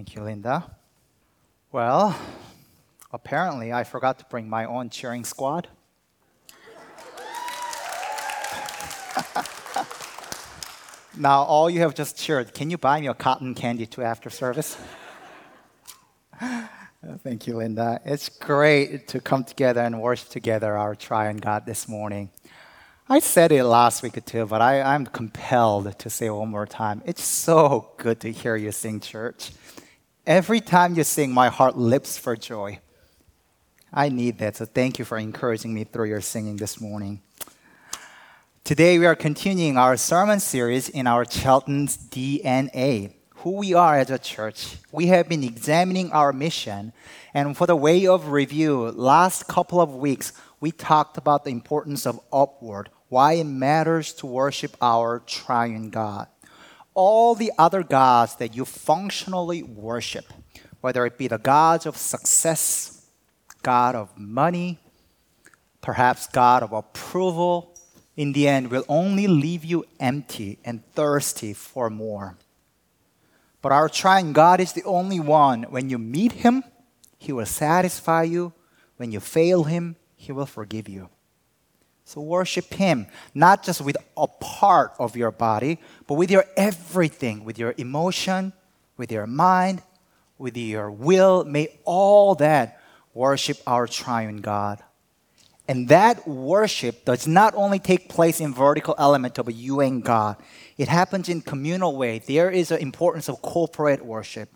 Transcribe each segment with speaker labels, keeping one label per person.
Speaker 1: Thank you, Linda. Well, apparently I forgot to bring my own cheering squad. now, all you have just cheered. Can you buy me a cotton candy too after service? Thank you, Linda. It's great to come together and worship together our triune God this morning. I said it last week too, but I, I'm compelled to say it one more time. It's so good to hear you sing, church. Every time you sing, my heart leaps for joy. I need that, so thank you for encouraging me through your singing this morning. Today, we are continuing our sermon series in our Chelten's DNA who we are as a church. We have been examining our mission, and for the way of review, last couple of weeks, we talked about the importance of upward, why it matters to worship our triune God. All the other gods that you functionally worship, whether it be the gods of success, God of money, perhaps God of approval, in the end will only leave you empty and thirsty for more. But our triune God is the only one. When you meet Him, He will satisfy you. When you fail Him, He will forgive you. So worship Him, not just with a part of your body, but with your everything, with your emotion, with your mind, with your will. May all that worship our triune God. And that worship does not only take place in vertical element of you and God. It happens in communal way. There is an importance of corporate worship.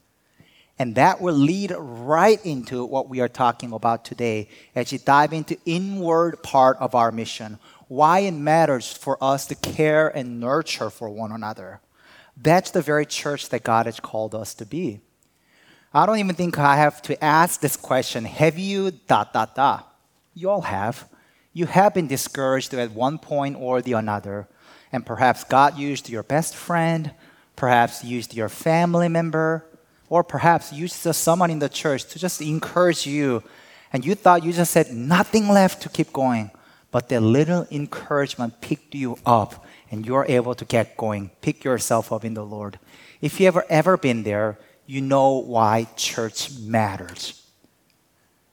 Speaker 1: And that will lead right into what we are talking about today as we dive into inward part of our mission. Why it matters for us to care and nurture for one another. That's the very church that God has called us to be. I don't even think I have to ask this question. Have you dot dot dot? You all have. You have been discouraged at one point or the another, and perhaps God used your best friend, perhaps used your family member, or perhaps you just someone in the church to just encourage you, and you thought you just had nothing left to keep going, but that little encouragement picked you up, and you're able to get going, pick yourself up in the Lord. If you ever ever been there, you know why church matters.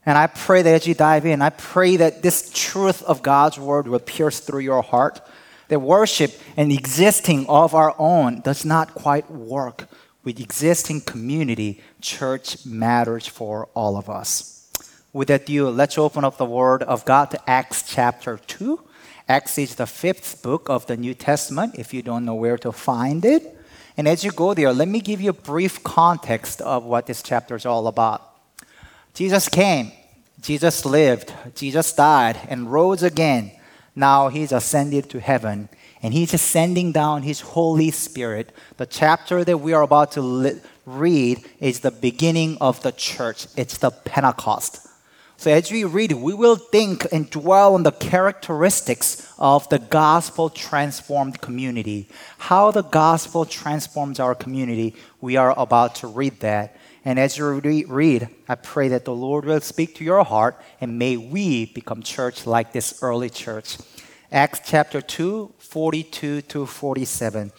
Speaker 1: And I pray that as you dive in, I pray that this truth of God's word will pierce through your heart. That worship and existing of our own does not quite work with existing community, church matters for all of us. With that ado, let's open up the Word of God to Acts chapter 2. Acts is the fifth book of the New Testament, if you don't know where to find it. And as you go there, let me give you a brief context of what this chapter is all about. Jesus came, Jesus lived, Jesus died, and rose again. Now he's ascended to heaven and He's just sending down His Holy Spirit. The chapter that we are about to li- read is the beginning of the church, it's the Pentecost. So, as we read, we will think and dwell on the characteristics of the gospel transformed community. How the gospel transforms our community, we are about to read that. And as you read, I pray that the Lord will speak to your heart and may we become church like this early church. Acts chapter 2, 42 to 47.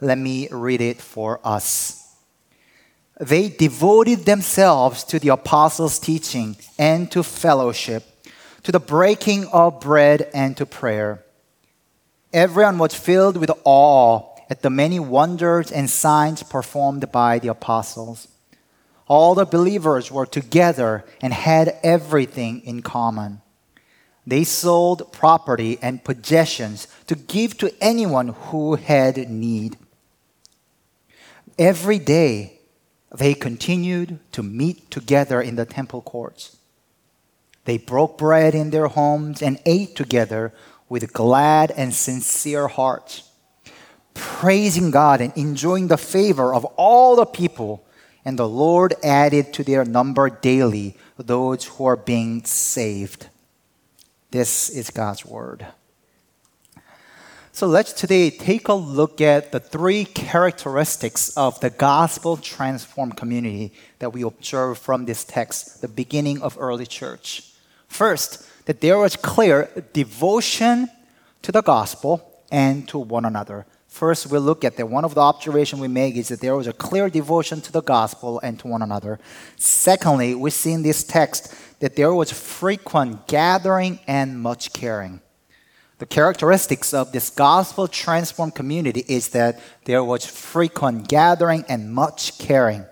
Speaker 1: Let me read it for us. They devoted themselves to the apostles' teaching and to fellowship, to the breaking of bread and to prayer. Everyone was filled with awe at the many wonders and signs performed by the apostles. All the believers were together and had everything in common. They sold property and possessions to give to anyone who had need. Every day, they continued to meet together in the temple courts. They broke bread in their homes and ate together with glad and sincere hearts, praising God and enjoying the favor of all the people. And the Lord added to their number daily those who are being saved. This is God's word. So let's today take a look at the three characteristics of the gospel transformed community that we observe from this text, the beginning of early church. First, that there was clear devotion to the gospel and to one another. First, we look at that. One of the observations we make is that there was a clear devotion to the gospel and to one another. Secondly, we see in this text that there was frequent gathering and much caring. The characteristics of this gospel transformed community is that there was frequent gathering and much caring.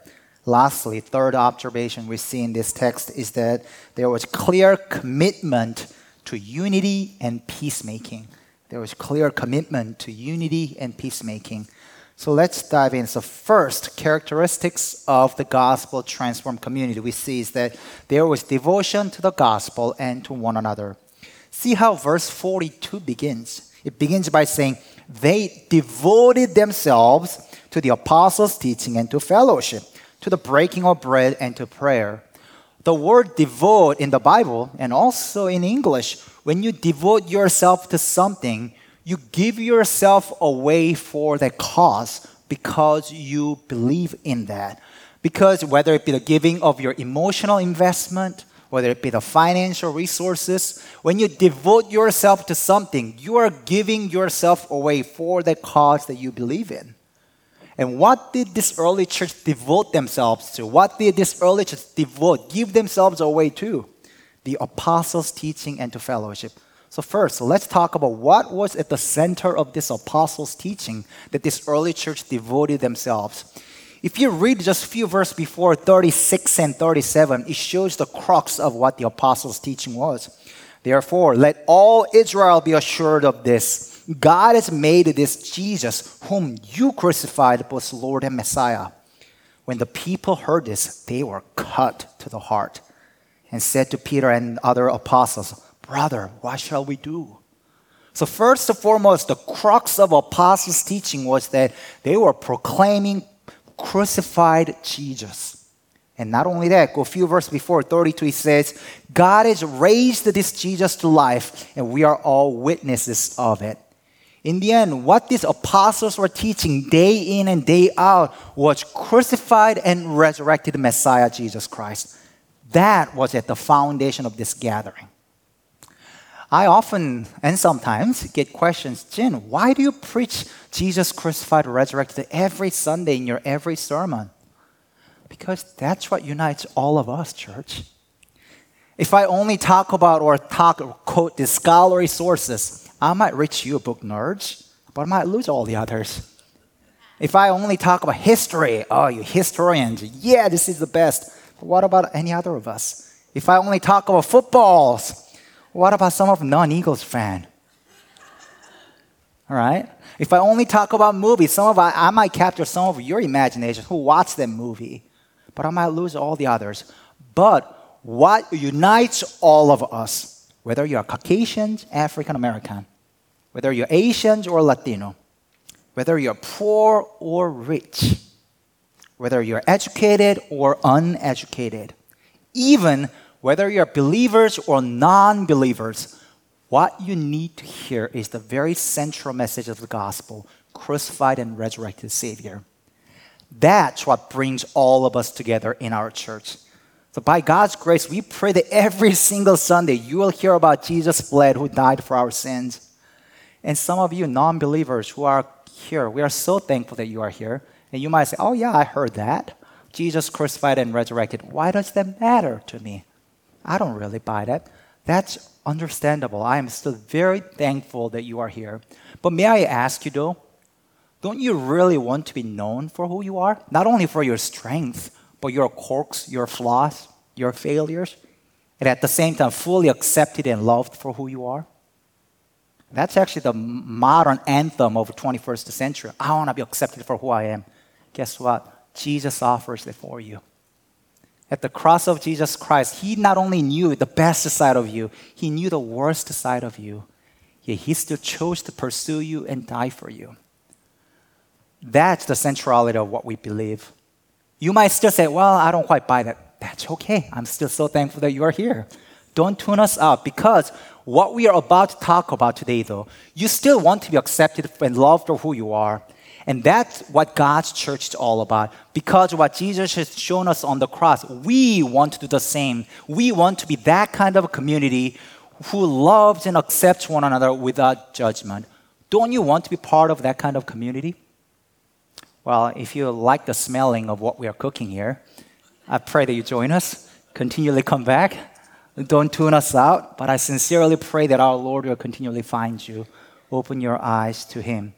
Speaker 1: Lastly, third observation we see in this text is that there was clear commitment to unity and peacemaking. There was clear commitment to unity and peacemaking. So let's dive in. So, first, characteristics of the gospel transformed community we see is that there was devotion to the gospel and to one another. See how verse 42 begins. It begins by saying, They devoted themselves to the apostles' teaching and to fellowship, to the breaking of bread and to prayer. The word devote in the Bible and also in English, when you devote yourself to something, you give yourself away for that cause because you believe in that. Because whether it be the giving of your emotional investment, whether it be the financial resources, when you devote yourself to something, you are giving yourself away for the cause that you believe in. And what did this early church devote themselves to? What did this early church devote, give themselves away to? The apostles' teaching and to fellowship. So, first, let's talk about what was at the center of this apostles' teaching that this early church devoted themselves. If you read just a few verses before 36 and 37, it shows the crux of what the apostles' teaching was. Therefore, let all Israel be assured of this God has made this Jesus, whom you crucified, both Lord and Messiah. When the people heard this, they were cut to the heart and said to Peter and other apostles, Brother, what shall we do? So, first and foremost, the crux of apostles' teaching was that they were proclaiming crucified Jesus. And not only that, go a few verses before 32, he says, God has raised this Jesus to life, and we are all witnesses of it. In the end, what these apostles were teaching day in and day out was crucified and resurrected Messiah Jesus Christ. That was at the foundation of this gathering. I often and sometimes get questions, Jin, why do you preach Jesus crucified, resurrected every Sunday in your every sermon? Because that's what unites all of us, church. If I only talk about or talk or quote the scholarly sources, I might reach you a book nerds, but I might lose all the others. If I only talk about history, oh, you historians, yeah, this is the best. But what about any other of us? If I only talk about footballs, what about some of non-Eagles fan? All right. If I only talk about movies, some of I, I might capture some of your imagination who watched that movie, but I might lose all the others. But what unites all of us, whether you're Caucasians, African American, whether you're Asians or Latino, whether you're poor or rich, whether you're educated or uneducated, even whether you're believers or non believers, what you need to hear is the very central message of the gospel crucified and resurrected Savior. That's what brings all of us together in our church. So, by God's grace, we pray that every single Sunday you will hear about Jesus' blood who died for our sins. And some of you non believers who are here, we are so thankful that you are here. And you might say, Oh, yeah, I heard that. Jesus crucified and resurrected. Why does that matter to me? I don't really buy that. That's understandable. I am still very thankful that you are here. But may I ask you though, don't you really want to be known for who you are? Not only for your strength, but your quirks, your flaws, your failures, and at the same time fully accepted and loved for who you are? That's actually the modern anthem of the 21st century. I want to be accepted for who I am. Guess what? Jesus offers it for you. At the cross of Jesus Christ, He not only knew the best side of you, He knew the worst side of you. Yet He still chose to pursue you and die for you. That's the centrality of what we believe. You might still say, Well, I don't quite buy that. That's okay. I'm still so thankful that you are here. Don't tune us out because what we are about to talk about today, though, you still want to be accepted and loved for who you are. And that's what God's church is all about. Because what Jesus has shown us on the cross, we want to do the same. We want to be that kind of a community who loves and accepts one another without judgment. Don't you want to be part of that kind of community? Well, if you like the smelling of what we are cooking here, I pray that you join us. Continually come back. Don't tune us out, but I sincerely pray that our Lord will continually find you. Open your eyes to Him.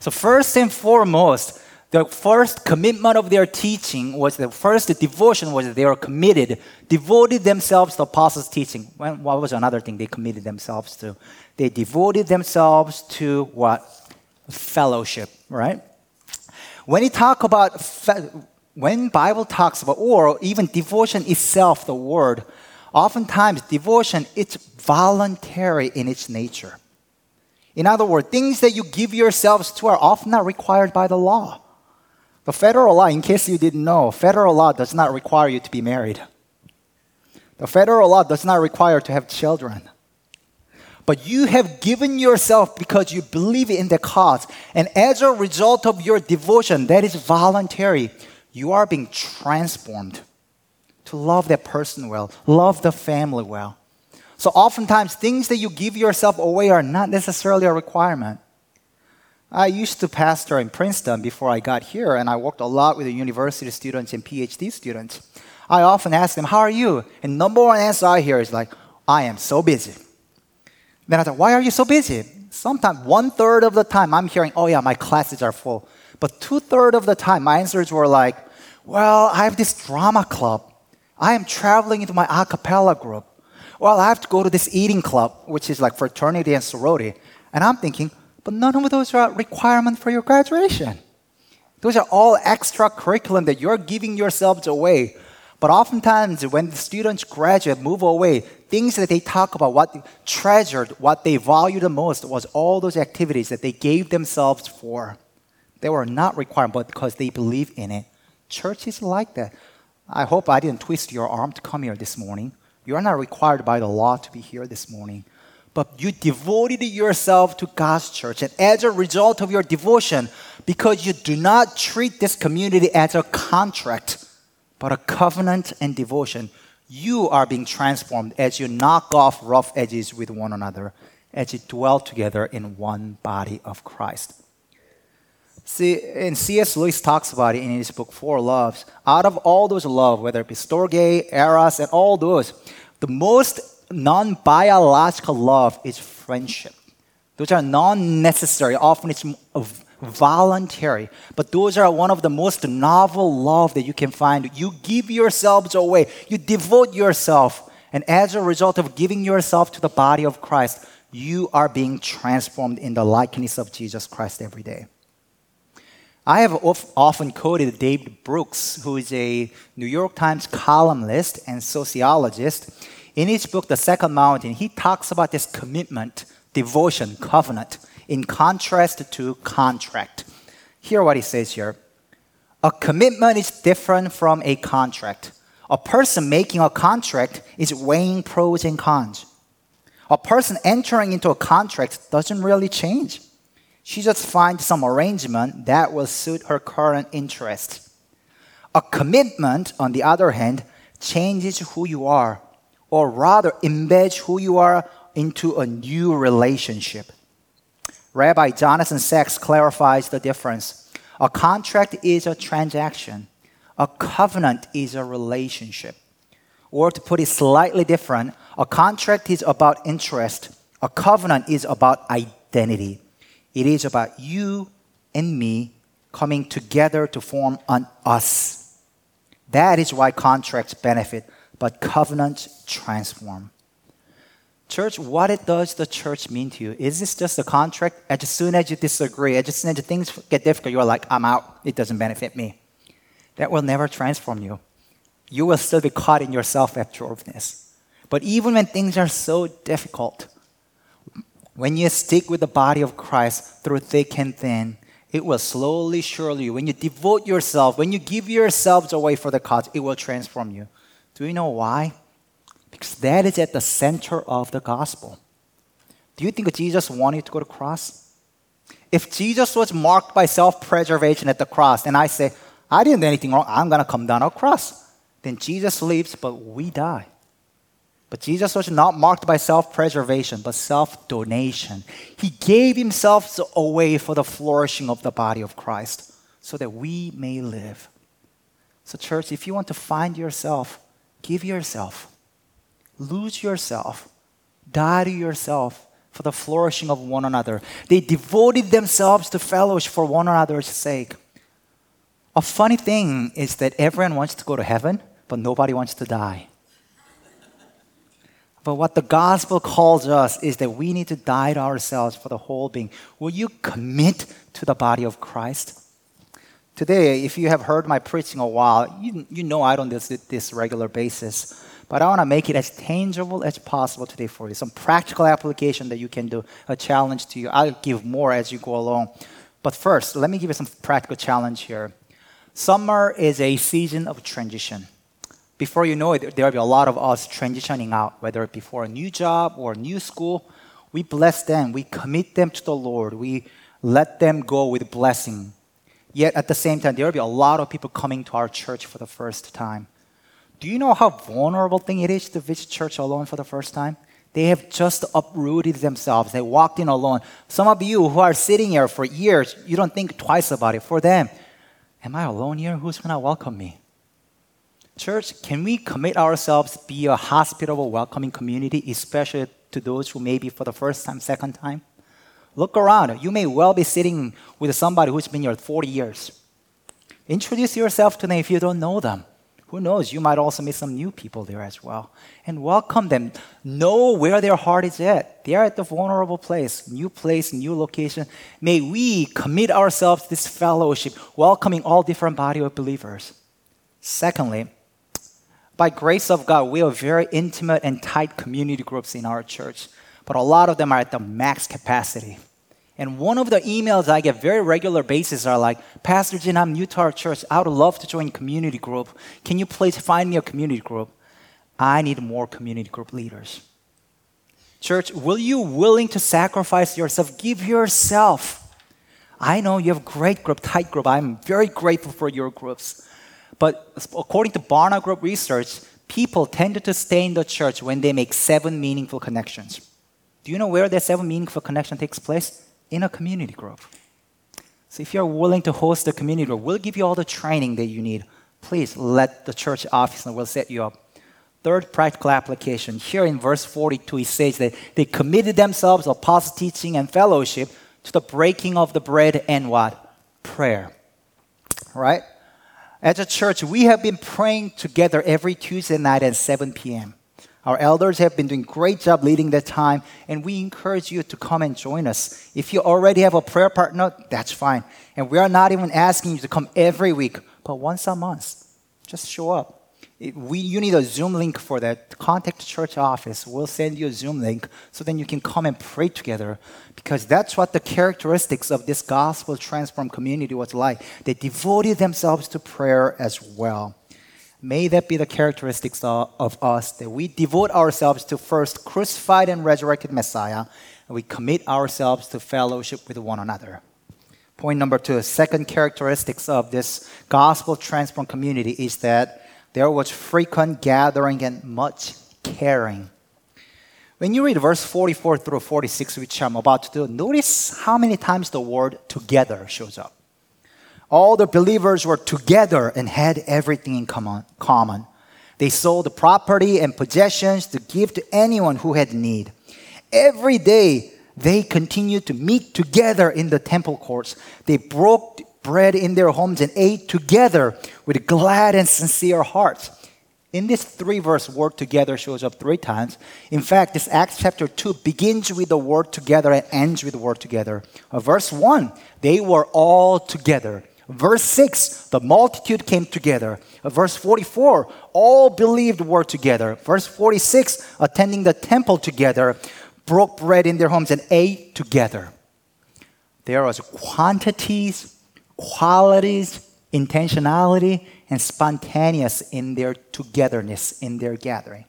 Speaker 1: So, first and foremost, the first commitment of their teaching was the first devotion was they were committed, devoted themselves to apostles' teaching. what was another thing they committed themselves to? They devoted themselves to what? Fellowship, right? When you talk about, when Bible talks about, or even devotion itself, the word, oftentimes devotion, it's voluntary in its nature. In other words, things that you give yourselves to are often not required by the law. The federal law, in case you didn't know, federal law does not require you to be married. The federal law does not require to have children. But you have given yourself because you believe in the cause. And as a result of your devotion, that is voluntary, you are being transformed to love that person well, love the family well. So oftentimes, things that you give yourself away are not necessarily a requirement. I used to pastor in Princeton before I got here, and I worked a lot with the university students and PhD students. I often ask them, How are you? And number one answer I hear is like, I am so busy. Then I thought, Why are you so busy? Sometimes one third of the time I'm hearing, Oh, yeah, my classes are full. But two thirds of the time, my answers were like, Well, I have this drama club. I am traveling into my a cappella group. Well, I have to go to this eating club, which is like fraternity and sorority. And I'm thinking, but none of those are requirements for your graduation. Those are all extra curriculum that you're giving yourselves away. But oftentimes, when the students graduate, move away, things that they talk about, what they treasured, what they value the most, was all those activities that they gave themselves for. They were not required, but because they believe in it. Church is like that. I hope I didn't twist your arm to come here this morning. You are not required by the law to be here this morning but you devoted yourself to God's church. And as a result of your devotion, because you do not treat this community as a contract, but a covenant and devotion, you are being transformed as you knock off rough edges with one another, as you dwell together in one body of Christ. See, and C.S. Lewis talks about it in his book, Four Loves. Out of all those love, whether it be Storge, Eros, and all those, the most non biological love is friendship. Those are non necessary. Often it's voluntary. But those are one of the most novel love that you can find. You give yourselves away, you devote yourself. And as a result of giving yourself to the body of Christ, you are being transformed in the likeness of Jesus Christ every day. I have often quoted David Brooks, who is a New York Times columnist and sociologist. In his book, The Second Mountain, he talks about this commitment, devotion, covenant, in contrast to contract. Hear what he says here. A commitment is different from a contract. A person making a contract is weighing pros and cons. A person entering into a contract doesn't really change. She just finds some arrangement that will suit her current interests. A commitment, on the other hand, changes who you are or rather embeds who you are into a new relationship. Rabbi Jonathan Sacks clarifies the difference. A contract is a transaction, a covenant is a relationship. Or to put it slightly different, a contract is about interest, a covenant is about identity. It is about you and me coming together to form an us. That is why contracts benefit but covenants transform. Church, what it does the church mean to you? Is this just a contract? As soon as you disagree, as soon as things get difficult, you're like, I'm out. It doesn't benefit me. That will never transform you. You will still be caught in your self absorbedness. But even when things are so difficult, when you stick with the body of Christ through thick and thin, it will slowly, surely, when you devote yourself, when you give yourselves away for the cause, it will transform you. Do you know why? Because that is at the center of the gospel. Do you think Jesus wanted to go to the cross? If Jesus was marked by self preservation at the cross, and I say, I didn't do anything wrong, I'm going to come down a cross, then Jesus lives, but we die. But Jesus was not marked by self preservation, but self donation. He gave himself away for the flourishing of the body of Christ so that we may live. So, church, if you want to find yourself, give yourself, lose yourself, die to yourself for the flourishing of one another. They devoted themselves to fellowship for one another's sake. A funny thing is that everyone wants to go to heaven, but nobody wants to die. But what the gospel calls us is that we need to die to ourselves for the whole being. Will you commit to the body of Christ? Today, if you have heard my preaching a while, you, you know I don't do this, this regular basis. But I want to make it as tangible as possible today for you. Some practical application that you can do, a challenge to you. I'll give more as you go along. But first, let me give you some practical challenge here. Summer is a season of transition before you know it, there will be a lot of us transitioning out, whether it be for a new job or a new school. We bless them, we commit them to the Lord, we let them go with blessing. Yet at the same time, there will be a lot of people coming to our church for the first time. Do you know how vulnerable thing it is to visit church alone for the first time? They have just uprooted themselves. They walked in alone. Some of you who are sitting here for years, you don't think twice about it. For them, am I alone here? Who's going to welcome me? Church, can we commit ourselves to be a hospitable, welcoming community, especially to those who may be for the first time, second time? Look around. You may well be sitting with somebody who's been here 40 years. Introduce yourself to them if you don't know them. Who knows? You might also meet some new people there as well. And welcome them. Know where their heart is at. They are at the vulnerable place, new place, new location. May we commit ourselves to this fellowship, welcoming all different body of believers. Secondly, by grace of God, we have very intimate and tight community groups in our church, but a lot of them are at the max capacity. And one of the emails I get very regular basis are like, Pastor Jin, I'm new to our church. I would love to join community group. Can you please find me a community group? I need more community group leaders. Church, will you willing to sacrifice yourself? Give yourself. I know you have great group, tight group. I'm very grateful for your groups. But according to Barna Group research, people tended to stay in the church when they make seven meaningful connections. Do you know where that seven meaningful connection takes place? In a community group. So if you're willing to host a community group, we'll give you all the training that you need. Please let the church office and we'll set you up. Third practical application. Here in verse 42, he says that they committed themselves to apostle teaching and fellowship to the breaking of the bread and what? Prayer. Right? As a church, we have been praying together every Tuesday night at 7 p.m. Our elders have been doing great job leading that time, and we encourage you to come and join us. If you already have a prayer partner, that's fine. And we are not even asking you to come every week, but once a month. Just show up we, you need a Zoom link for that. Contact church office. We'll send you a Zoom link so then you can come and pray together because that's what the characteristics of this gospel transformed community was like. They devoted themselves to prayer as well. May that be the characteristics of, of us that we devote ourselves to first crucified and resurrected Messiah and we commit ourselves to fellowship with one another. Point number two, second characteristics of this gospel transformed community is that there was frequent gathering and much caring. When you read verse 44 through 46, which I'm about to do, notice how many times the word together shows up. All the believers were together and had everything in common. They sold the property and possessions to give to anyone who had need. Every day, they continued to meet together in the temple courts. They broke bread in their homes and ate together with glad and sincere hearts. In this three verse word together shows up three times. In fact, this Acts chapter 2 begins with the word together and ends with the word together. Uh, verse 1, they were all together. Verse 6, the multitude came together. Uh, verse 44, all believed were together. Verse 46, attending the temple together, broke bread in their homes and ate together. There was quantities qualities, intentionality, and spontaneous in their togetherness, in their gathering.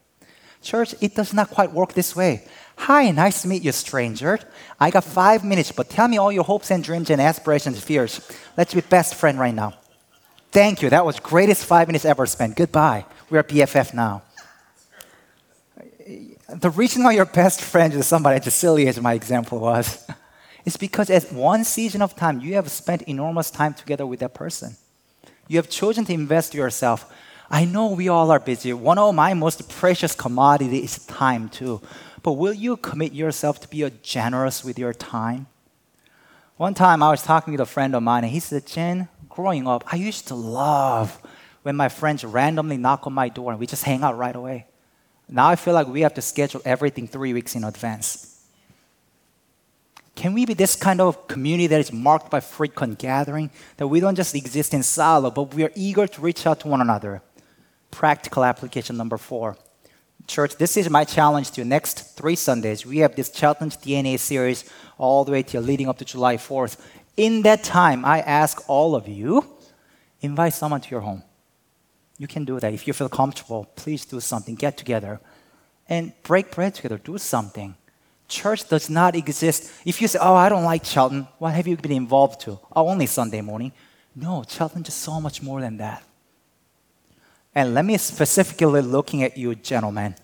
Speaker 1: Church, it does not quite work this way. Hi, nice to meet you, stranger. I got five minutes, but tell me all your hopes and dreams and aspirations and fears. Let's be best friend right now. Thank you. That was greatest five minutes ever spent. Goodbye. We're BFF now. The reason why you're best friends with somebody as silly as my example was, is because at one season of time, you have spent enormous time together with that person. You have chosen to invest yourself. I know we all are busy. One of my most precious commodity is time too. But will you commit yourself to be generous with your time? One time I was talking with a friend of mine and he said, Jin, growing up, I used to love when my friends randomly knock on my door and we just hang out right away. Now I feel like we have to schedule everything three weeks in advance. Can we be this kind of community that is marked by frequent gathering, that we don't just exist in silo, but we are eager to reach out to one another? Practical application number four. Church, this is my challenge to you. Next three Sundays, we have this challenge DNA series all the way to leading up to July 4th. In that time, I ask all of you, invite someone to your home. You can do that. If you feel comfortable, please do something. Get together and break bread together. Do something. Church does not exist. If you say, Oh, I don't like Chelten, what have you been involved to? Oh, only Sunday morning. No, Chelten is so much more than that. And let me specifically looking at you, gentlemen.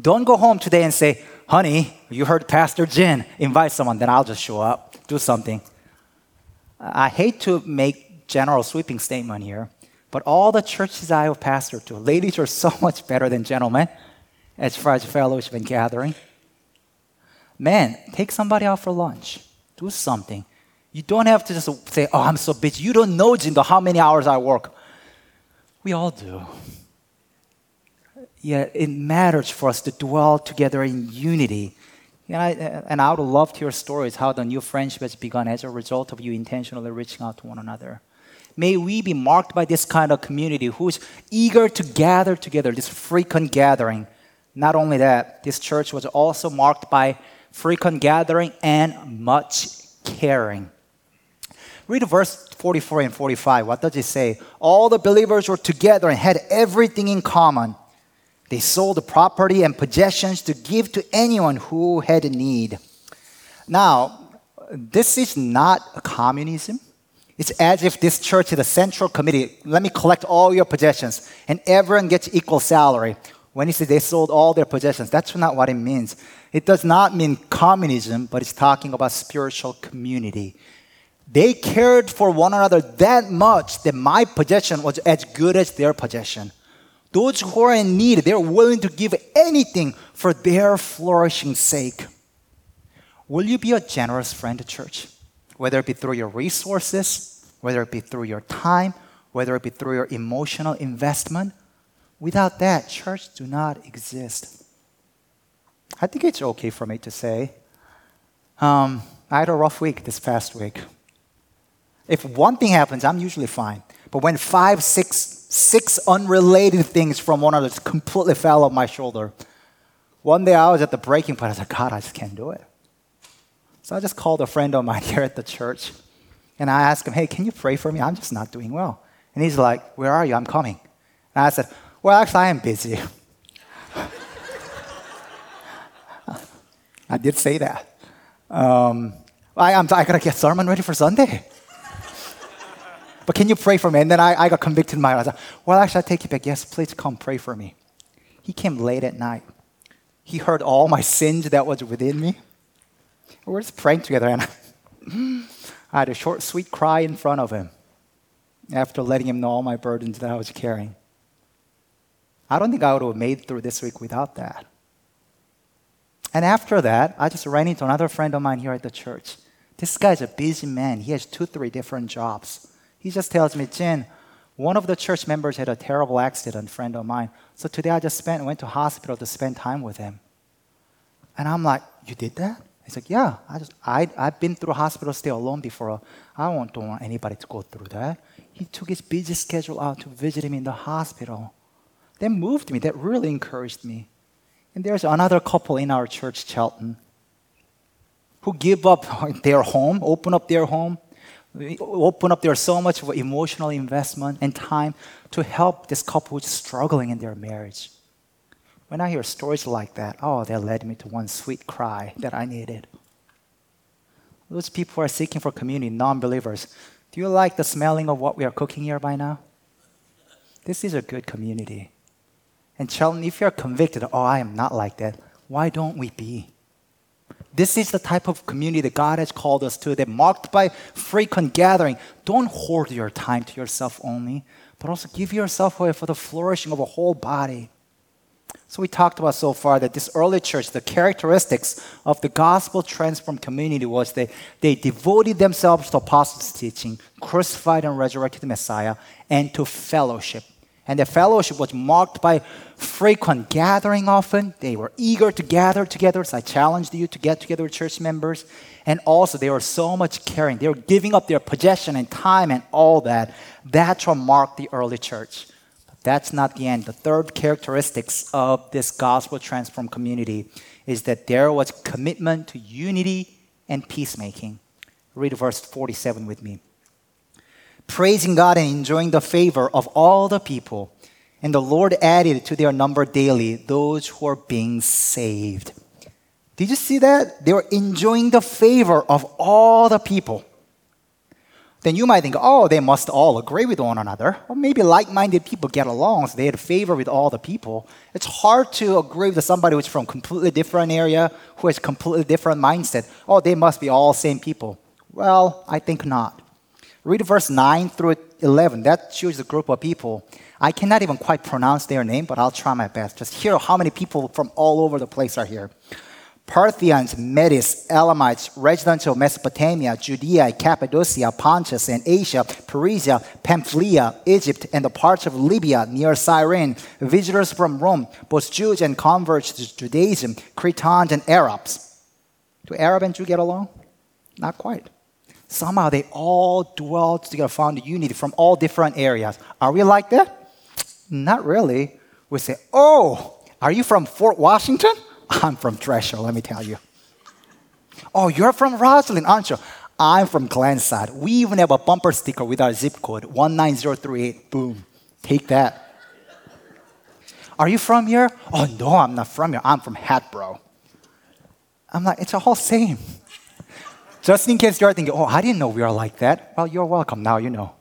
Speaker 1: Don't go home today and say, honey, you heard Pastor Jin, invite someone, then I'll just show up, do something. I hate to make general sweeping statement here, but all the churches I have pastored to, ladies are so much better than gentlemen as far as fellowship and gathering. Man, take somebody out for lunch. Do something. You don't have to just say, oh, I'm so busy. You don't know, Jindo, how many hours I work. We all do. Yet it matters for us to dwell together in unity. and I would love to hear stories how the new friendship has begun as a result of you intentionally reaching out to one another. May we be marked by this kind of community who's eager to gather together, this frequent gathering. Not only that, this church was also marked by frequent gathering and much caring. Read verse 44 and 45. What does it say? All the believers were together and had everything in common. They sold the property and possessions to give to anyone who had need. Now, this is not communism. It's as if this church is a central committee. Let me collect all your possessions, and everyone gets equal salary. When he says they sold all their possessions, that's not what it means. It does not mean communism, but it's talking about spiritual community. They cared for one another that much that my possession was as good as their possession. Those who are in need, they're willing to give anything for their flourishing sake. Will you be a generous friend to church? Whether it be through your resources, whether it be through your time, whether it be through your emotional investment. Without that, church do not exist. I think it's okay for me to say, um, I had a rough week this past week. If one thing happens, I'm usually fine. But when five, six, six unrelated things from one another completely fell off my shoulder, one day I was at the breaking point. I was like, God, I just can't do it. So I just called a friend of mine here at the church, and I asked him, Hey, can you pray for me? I'm just not doing well. And he's like, Where are you? I'm coming. And I said, Well, actually, I am busy. I did say that. Um, I, I'm, I gotta get sermon ready for Sunday. but can you pray for me? And then I, I got convicted in my heart. Like, well, actually, I take it back. Yes, please come pray for me. He came late at night. He heard all my sins that was within me. We're just praying together, and I had a short, sweet cry in front of him after letting him know all my burdens that I was carrying. I don't think I would have made through this week without that. And after that, I just ran into another friend of mine here at the church. This guy's a busy man. He has two, three different jobs. He just tells me, Jin, one of the church members had a terrible accident, friend of mine. So today I just spent went to hospital to spend time with him. And I'm like, you did that? He's like, yeah. I just I I've been through hospital stay alone before. I don't want anybody to go through that. He took his busy schedule out to visit him in the hospital. That moved me. That really encouraged me. And there's another couple in our church, Chelten, who give up their home, open up their home, open up their so much of emotional investment and time to help this couple who's struggling in their marriage. When I hear stories like that, oh, that led me to one sweet cry that I needed. Those people who are seeking for community, non believers, do you like the smelling of what we are cooking here by now? This is a good community. And Chelten, if you're convicted, oh, I am not like that, Why don't we be? This is the type of community that God has called us to, that marked by frequent gathering. Don't hoard your time to yourself only, but also give yourself away for the flourishing of a whole body. So we talked about so far that this early church, the characteristics of the gospel transformed community was that they devoted themselves to apostles' teaching, crucified and resurrected Messiah, and to fellowship. And the fellowship was marked by frequent gathering often. They were eager to gather together. So I challenged you to get together with church members. And also, they were so much caring. They were giving up their possession and time and all that. That's what marked the early church. But That's not the end. The third characteristics of this gospel transformed community is that there was commitment to unity and peacemaking. Read verse 47 with me. Praising God and enjoying the favor of all the people. And the Lord added to their number daily those who are being saved. Did you see that? They were enjoying the favor of all the people then you might think, oh, they must all agree with one another. Or maybe like minded people get along, so they had favor with all the people. It's hard to agree with somebody who's from completely different area, who has completely different mindset. Oh, they must be all same people. Well, I think not. Read verse 9 through 11. That shows a group of people. I cannot even quite pronounce their name, but I'll try my best. Just hear how many people from all over the place are here. Parthians, Medes, Elamites, residents of Mesopotamia, Judea, Cappadocia, Pontus, and Asia, Persia, Pamphylia, Egypt, and the parts of Libya near Cyrene, visitors from Rome, both Jews and converts to Judaism, Cretans and Arabs. Do Arab and Jew get along? Not quite. Somehow they all dwelt together, found unity from all different areas. Are we like that? Not really. We say, oh, are you from Fort Washington? I'm from Dresher, let me tell you. Oh, you're from Roslyn, aren't you? I'm from Glenside. We even have a bumper sticker with our zip code 19038. Boom. Take that. Are you from here? Oh, no, I'm not from here. I'm from Hatboro. I'm like, it's all same. Just in case you're thinking, oh, I didn't know we are like that. Well, you're welcome. Now you know.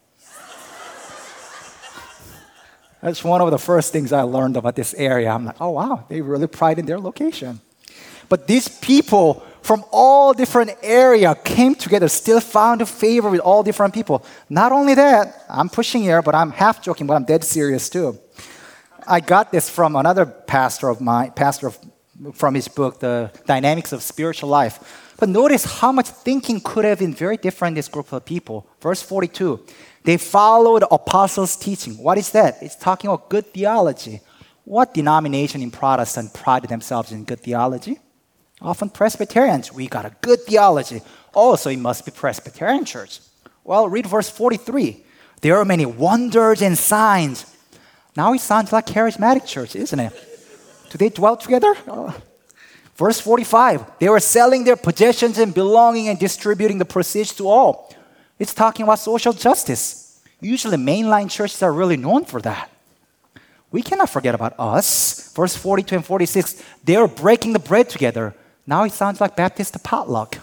Speaker 1: That's one of the first things I learned about this area. I'm like, oh, wow, they really pride in their location. But these people from all different area came together, still found a favor with all different people. Not only that, I'm pushing here, but I'm half joking, but I'm dead serious too. I got this from another pastor of mine, pastor of, from his book, The Dynamics of Spiritual Life. But notice how much thinking could have been very different in this group of people. Verse 42 they followed apostles' teaching. What is that? It's talking about good theology. What denomination in Protestant prided themselves in good theology? Often Presbyterians. We got a good theology. Also, it must be Presbyterian church. Well, read verse 43. There are many wonders and signs. Now it sounds like charismatic church, isn't it? Do they dwell together? Oh. Verse 45. They were selling their possessions and belonging and distributing the proceeds to all. It's talking about social justice. Usually, mainline churches are really known for that. We cannot forget about us. Verse 42 and 46, they are breaking the bread together. Now it sounds like Baptist potluck.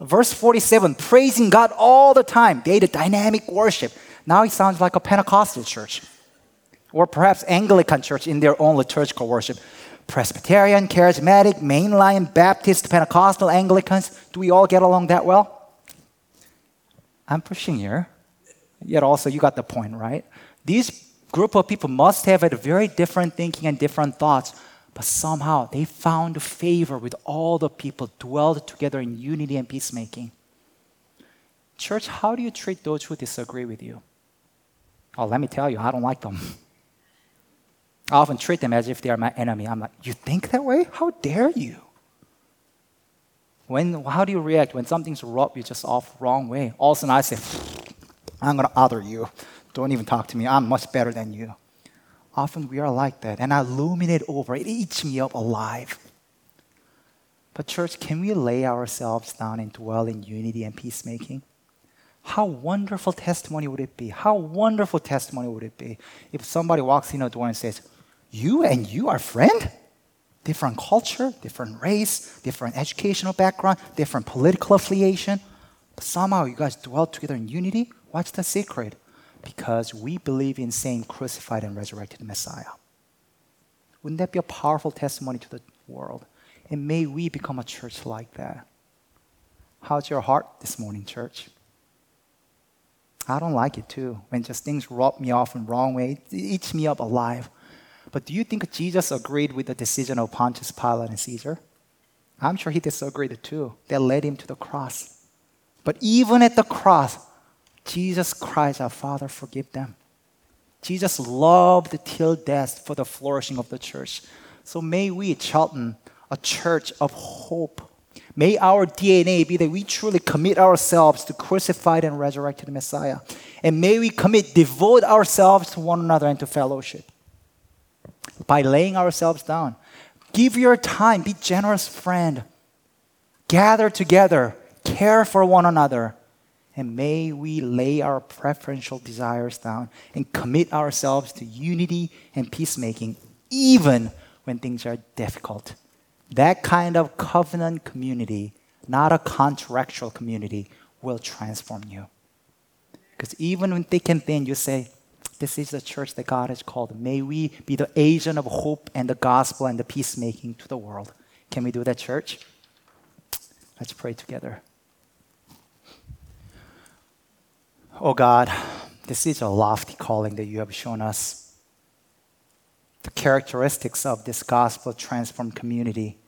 Speaker 1: Verse 47, praising God all the time. They did dynamic worship. Now it sounds like a Pentecostal church. Or perhaps Anglican church in their own liturgical worship. Presbyterian, Charismatic, Mainline, Baptist, Pentecostal, Anglicans, do we all get along that well? I'm pushing here. Yet also, you got the point, right? These group of people must have had very different thinking and different thoughts, but somehow they found favor with all the people, dwelled together in unity and peacemaking. Church, how do you treat those who disagree with you? Oh, let me tell you, I don't like them. I often treat them as if they are my enemy. I'm like, you think that way? How dare you? When, how do you react when something's rubbed you just off wrong way? All of a sudden I say, I'm going to other you. Don't even talk to me. I'm much better than you. Often we are like that. And I illuminate over. It eats me up alive. But, church, can we lay ourselves down and dwell in unity and peacemaking? How wonderful testimony would it be? How wonderful testimony would it be if somebody walks in a door and says, you and you are friend? Different culture, different race, different educational background, different political affiliation. But somehow you guys dwell together in unity. What's the secret? Because we believe in same crucified and resurrected Messiah. Wouldn't that be a powerful testimony to the world? And may we become a church like that. How's your heart this morning, church? I don't like it too. When just things rub me off in wrong way, it eats me up alive. But do you think Jesus agreed with the decision of Pontius Pilate and Caesar? I'm sure he disagreed too. They led him to the cross. But even at the cross, Jesus cries out, Father, forgive them. Jesus loved till death for the flourishing of the church. So may we, Chelten, a church of hope. May our DNA be that we truly commit ourselves to crucified and resurrected Messiah. And may we commit, devote ourselves to one another and to fellowship by laying ourselves down. Give your time, be generous friend. Gather together, care for one another. And may we lay our preferential desires down and commit ourselves to unity and peacemaking, even when things are difficult. That kind of covenant community, not a contractual community, will transform you. Because even when thick and thin, you say, This is the church that God has called. May we be the agent of hope and the gospel and the peacemaking to the world. Can we do that, church? Let's pray together. Oh God, this is a lofty calling that you have shown us the characteristics of this gospel transformed community.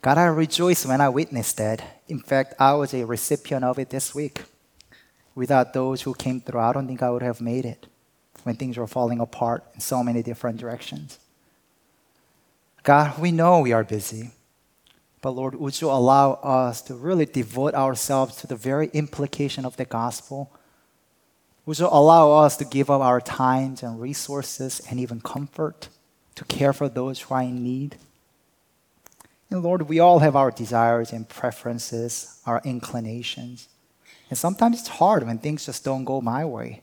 Speaker 1: God, I rejoice when I witnessed that. In fact, I was a recipient of it this week. Without those who came through, I don't think I would have made it when things were falling apart in so many different directions. God, we know we are busy, but Lord, would you allow us to really devote ourselves to the very implication of the gospel? Would you allow us to give up our times and resources and even comfort to care for those who are in need? And Lord, we all have our desires and preferences, our inclinations. And sometimes it's hard when things just don't go my way.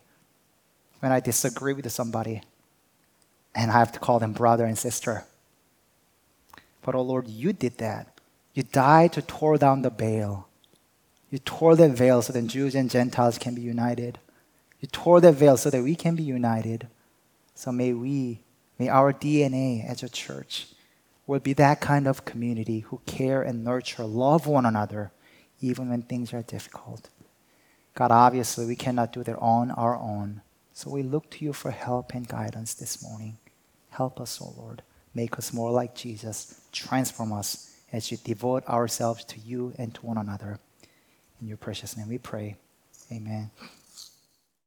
Speaker 1: When I disagree with somebody and I have to call them brother and sister. But oh Lord, you did that. You died to tear down the veil. You tore that veil so that Jews and Gentiles can be united. You tore that veil so that we can be united. So may we, may our DNA as a church will be that kind of community who care and nurture, love one another, even when things are difficult. God, obviously, we cannot do that on our own. So we look to you for help and guidance this morning. Help us, O oh Lord. Make us more like Jesus. Transform us as we devote ourselves to you and to one another. In your precious name we pray. Amen.